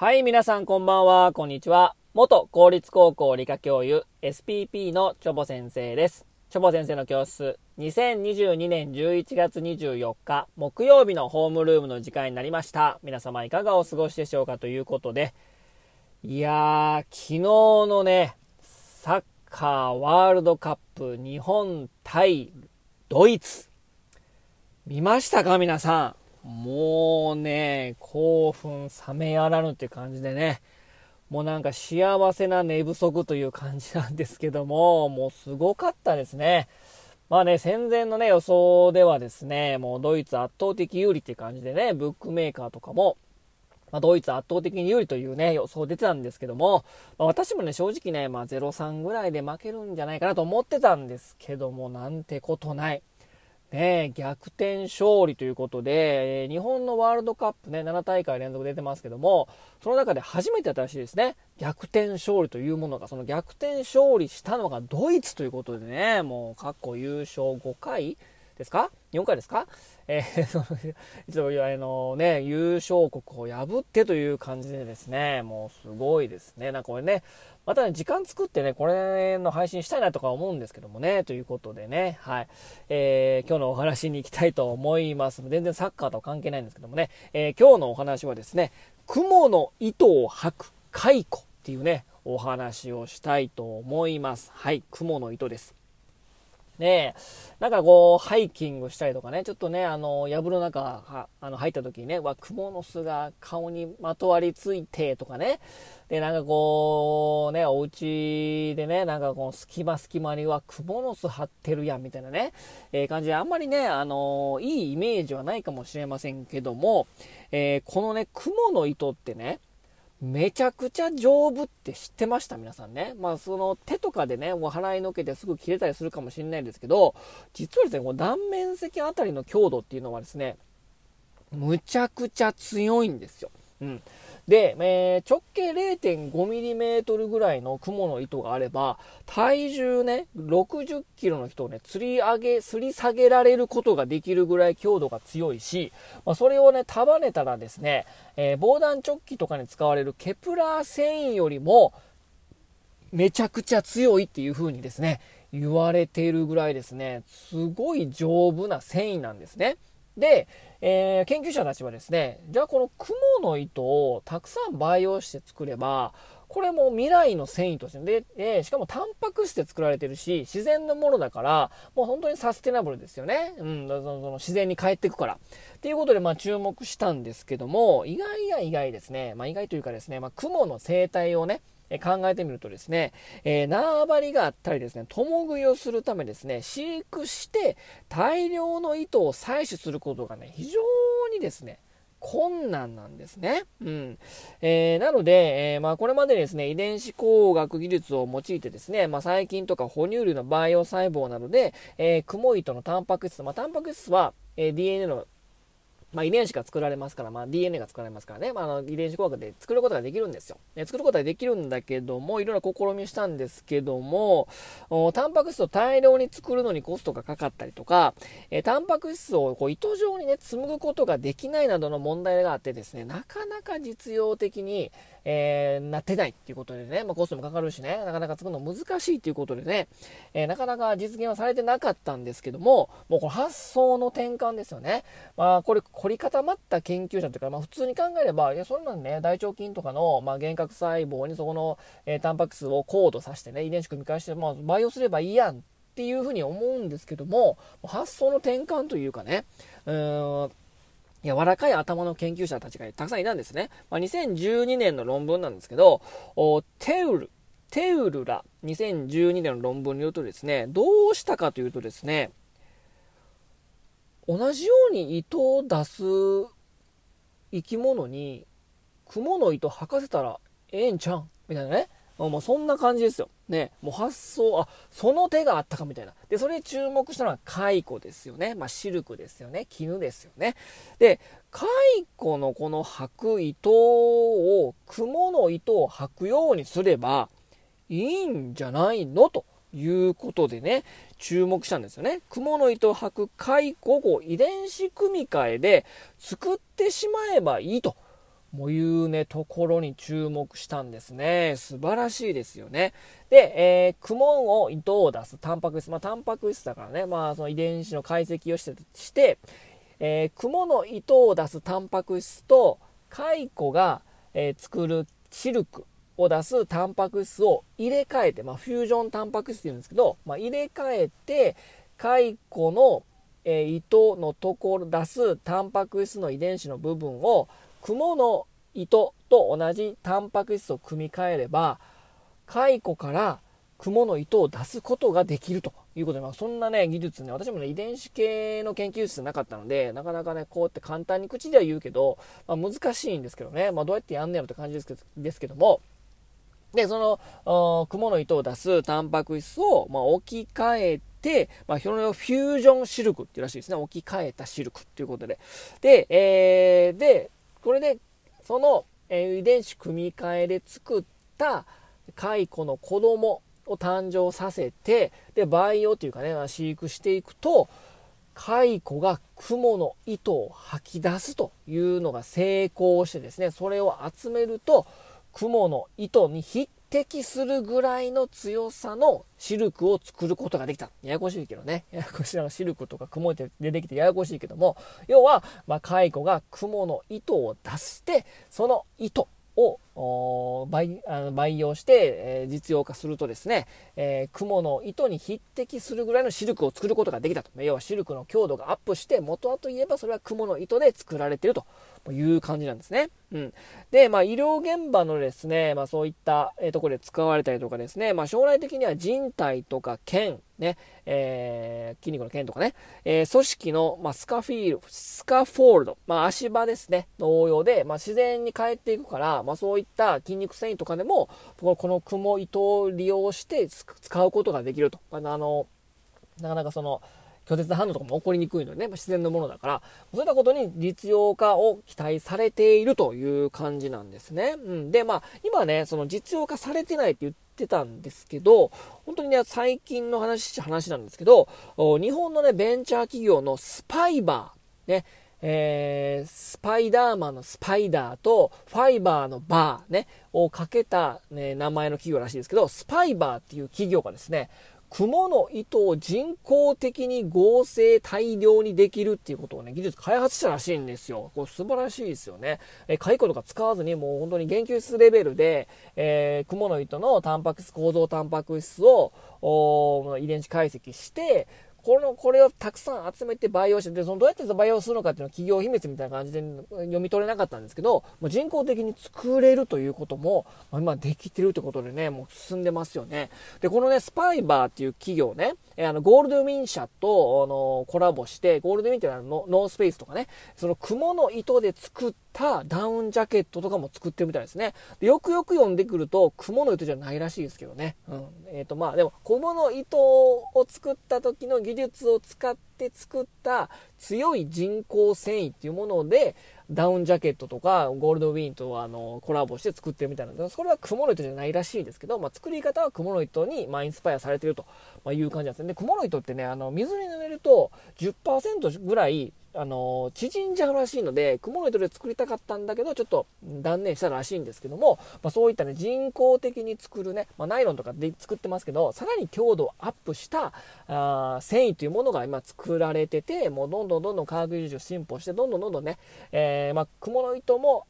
はい、皆さんこんばんは、こんにちは。元公立高校理科教諭 SPP のチョボ先生です。チョボ先生の教室、2022年11月24日、木曜日のホームルームの時間になりました。皆様いかがお過ごしでしょうかということで、いやー、昨日のね、サッカーワールドカップ日本対ドイツ、見ましたか皆さん？もうね、興奮冷めやらぬって感じでね、もうなんか幸せな寝不足という感じなんですけども、もうすごかったですね。まあね、戦前のね、予想ではですね、もうドイツ圧倒的有利って感じでね、ブックメーカーとかも、まあ、ドイツ圧倒的に有利というね、予想出てたんですけども、まあ、私もね、正直ね、まあ0-3ぐらいで負けるんじゃないかなと思ってたんですけども、なんてことない。ね、逆転勝利ということで、え日本のワールドカップね、7大会連続出てますけども、その中で初めて新しいですね、逆転勝利というものが、その逆転勝利したのがドイツということでね、もう過去優勝5回ですか ?4 回ですか？えー、その、一応、あのね、優勝国を破ってという感じでですね、もうすごいですね。なんかこれね、またね、時間作ってね、これの配信したいなとか思うんですけどもね、ということでね、はい。えー、今日のお話に行きたいと思います。全然サッカーとは関係ないんですけどもね、えー、今日のお話はですね、雲の糸を吐く蚕っていうね、お話をしたいと思います。はい、雲の糸です。ね、なんかこう、ハイキングしたりとかね、ちょっとね、あの、藪の中、あの、入った時にね、わ、蜘蛛の巣が顔にまとわりついてとかね、で、なんかこう、ね、お家でね、なんかこう、隙間隙間には蜘蛛の巣張ってるやん、みたいなね、えー感じで、あんまりね、あのいいイメージはないかもしれませんけども、えーこのね、雲の糸ってね、めちゃくちゃ丈夫って知ってました？皆さんね。まあその手とかでね、お払いのけてすぐ切れたりするかもしれないんですけど、実はですね、この断面積あたりの強度っていうのはですね、むちゃくちゃ強いんですよ。うん。で、えー直径 0.5mm ぐらいの雲の糸があれば、体重ね、60キロの人をね、釣り上げ、吊り下げられることができるぐらい強度が強いし、まあ、それをね、束ねたらですね、えー防弾チョッキとかに使われるケプラー繊維よりも、めちゃくちゃ強いっていう風にですね、言われているぐらいですね、すごい丈夫な繊維なんですね。で、えー研究者たちはですね、じゃあこの雲の糸をたくさん培養して作れば、これも未来の繊維としてで、えーしかもタンパク質で作られてるし、自然のものだから、もう本当にサステナブルですよね。うん、そのその自然に帰っていくから。っていうことで、まあ注目したんですけども、意外や意外ですね。まあ意外というかですね、まあ雲の生態をね、え考えてみるとですね、えー縄張りがあったりですね、共食いをするためですね、飼育して大量の糸を採取することがね、非常にですね、困難なんですね。うん。えーなので、えーまあ、これまでですね、遺伝子工学技術を用いてですね、まあ、細菌とか哺乳類の培養細胞などで、えー、雲糸のタンパク質、まあ、タンパク質は、え DNA のまあ、遺伝子が作られますから、まあ、DNA が作られますからね、まあ、あの遺伝子工学で作ることができるんですよ。え作ることができるんだけども、いろいろ試みしたんですけども、タンパク質を大量に作るのにコストがかかったりとか、えタンパク質をこう糸状にね、紡ぐことができないなどの問題があってですね、なかなか実用的に、えーなってないっていうことでね、まあ、コストもかかるしね、なかなか作るの難しいっていうことでね、えーなかなか実現はされてなかったんですけども、もうこの発想の転換ですよね。まあ、これ凝り固まった研究者というか、まあ、普通に考えれば、いや、そんなんね、大腸菌とかの、まあ、幻覚細胞にそこの、えータンパク質をコードさせてね、遺伝子組み換えして、まあ、培養すればいいやんっていうふうに思うんですけども、発想の転換というかね、うーん、柔らかい頭の研究者たちがたくさんいたんですね。まあ、2012年の論文なんですけど、テウル、テウルら2012年の論文によるとですね、どうしたかというとですね、同じように糸を出す生き物に、雲の糸吐かせたらええんちゃんみたいなね。もうそんな感じですよ。ね。もう発想、あ、その手があったかみたいな。で、それに注目したのは蚕ですよね。まあ、シルクですよね。絹ですよね。で、蚕のこの履く糸を、雲の糸を履くようにすればいいんじゃないの？ということでね、注目したんですよね。雲の糸を履く蚕をこう遺伝子組み換えで作ってしまえばいいと。もいうね、ところに注目したんですね。素晴らしいですよね。で、えー、クモンを糸を出すタンパク質。まあ、タンパク質だからね、まあ、その遺伝子の解析をして、して、えー、クモの糸を出すタンパク質と、蚕が、えー、作るシルクを出すタンパク質を入れ替えて、まあ、フュージョンタンパク質って言うんですけど、まあ、入れ替えて、蚕の、えー、糸のところ出すタンパク質の遺伝子の部分をクモの糸と同じタンパク質を組み替えれば蚕からクモの糸を出すことができるということで、まあ、そんなね、技術ね、私もね、遺伝子系の研究室なかったので、なかなかね、こうやって簡単に口では言うけど、まあ、難しいんですけどね、まあ、どうやってやんねやろって感じですけどですけども、で、その、クモの糸を出すタンパク質を、まあ、置き換えて、まあ、それをフュージョンシルクっていうらしいですね。置き換えたシルクっていうことで。で、えー、で、これで、その、えー、遺伝子組み換えで作った蚕の子供を誕生させて、で、培養というかね、飼育していくと、蚕が雲の糸を吐き出すというのが成功してですね、それを集めると、雲の糸に匹敵するぐらいの強さのシルクを作ることができた。ややこしいけどね。ややこしいのシルクとか雲で出てきてややこしいけども、要は、まあ、蚕が雲の糸を出して、その糸を培培養して、えー、実用化するとですね、えー、雲の糸に匹敵するぐらいのシルクを作ることができたと。要はシルクの強度がアップして、元はといえばそれは雲の糸で作られているという感じなんですね。うん。で、まあ、医療現場のですね、まあ、そういった、えー、ところで使われたりとかですね、まあ、将来的には人体とか腱、ね、えー、筋肉の腱とかね、えー、組織の、まあ、スカフィール、スカフォールド、まあ、足場ですね、の応用で、まあ、自然に帰っていくから、まあ、そういった筋肉繊維とかでも、この雲糸を利用して使うことができると。あの、なかなかその、拒絶反応とかも起こりにくいのでね、自然のものだから、そういったことに実用化を期待されているという感じなんですね。うん。で、まあ、今ね、その実用化されてないって言ってたんですけど、本当にね、最近の話、話なんですけど、日本のね、ベンチャー企業のスパイバー、ね、えー、スパイダーマンのスパイダーとファイバーのバーね、をかけた、ね、名前の企業らしいですけど、スパイバーっていう企業がですね、雲の糸を人工的に合成大量にできるっていうことをね、技術開発したらしいんですよ。これ素晴らしいですよね。えー、蚕とか使わずにもう本当に研究室レベルで、えー、雲の糸のタンパク質、構造タンパク質を遺伝子解析して、この、これをたくさん集めて培養して、で、そのどうやって培養するのかっていうのは企業秘密みたいな感じで読み取れなかったんですけど、もう人工的に作れるということも、まあ、今できてるってことでね、もう進んでますよね。で、このね、スパイバーっていう企業ね、えあの、ゴールドウィン社と、あの、コラボして、ゴールドウィンっていうのはノースペースとかね、その雲の糸で作ったたダウンジャケットとかも作ってるみたいですね。でよくよく読んでくると、雲の糸じゃないらしいですけどね。うん。えっ、ー、と、まあ、でも、雲の糸を作った時の技術を使って作った強い人工繊維っていうもので、ダウンジャケットとか、ゴールドウィンとあのコラボして作ってるみたいなので、それは雲の糸じゃないらしいですけど、まあ、作り方は雲の糸に、まあ、インスパイアされてるという感じなんですね。で、雲の糸ってね、あの、水に濡れると10%ぐらいあの縮んじゃうらしいので、雲の糸で作りたかったんだけど、ちょっと断念したらしいんですけども、まあ、そういったね、人工的に作るね、まあ、ナイロンとかで作ってますけど、さらに強度をアップしたあ繊維というものが今作られてて、もうどんどんどんどん科学技術進歩して、どんどんどんどんね、えー、まあ、雲の糸も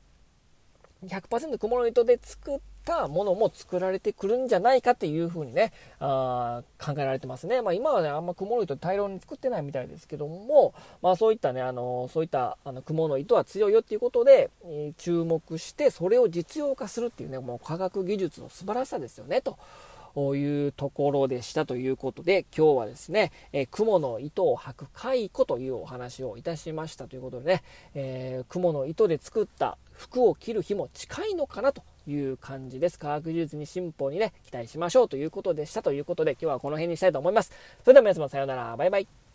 100%雲の糸で作ってたものも作られてくるんじゃないかっていうふうにね、あ考えられてますね。まあ今はね、あんま雲の糸大量に作ってないみたいですけども、まあそういったね、あの、そういったあの雲の糸は強いよっていうことで、えー、注目して、それを実用化するっていうね、もう科学技術の素晴らしさですよね、と。いうところでしたということで、今日はですね、えー、雲の糸を吐く蚕というお話をいたしましたということでね、えー、雲の糸で作った服を着る日も近いのかなという感じです。科学技術に進歩にね、期待しましょうということでしたということで、今日はこの辺にしたいと思います。それでは皆様さようなら。バイバイ。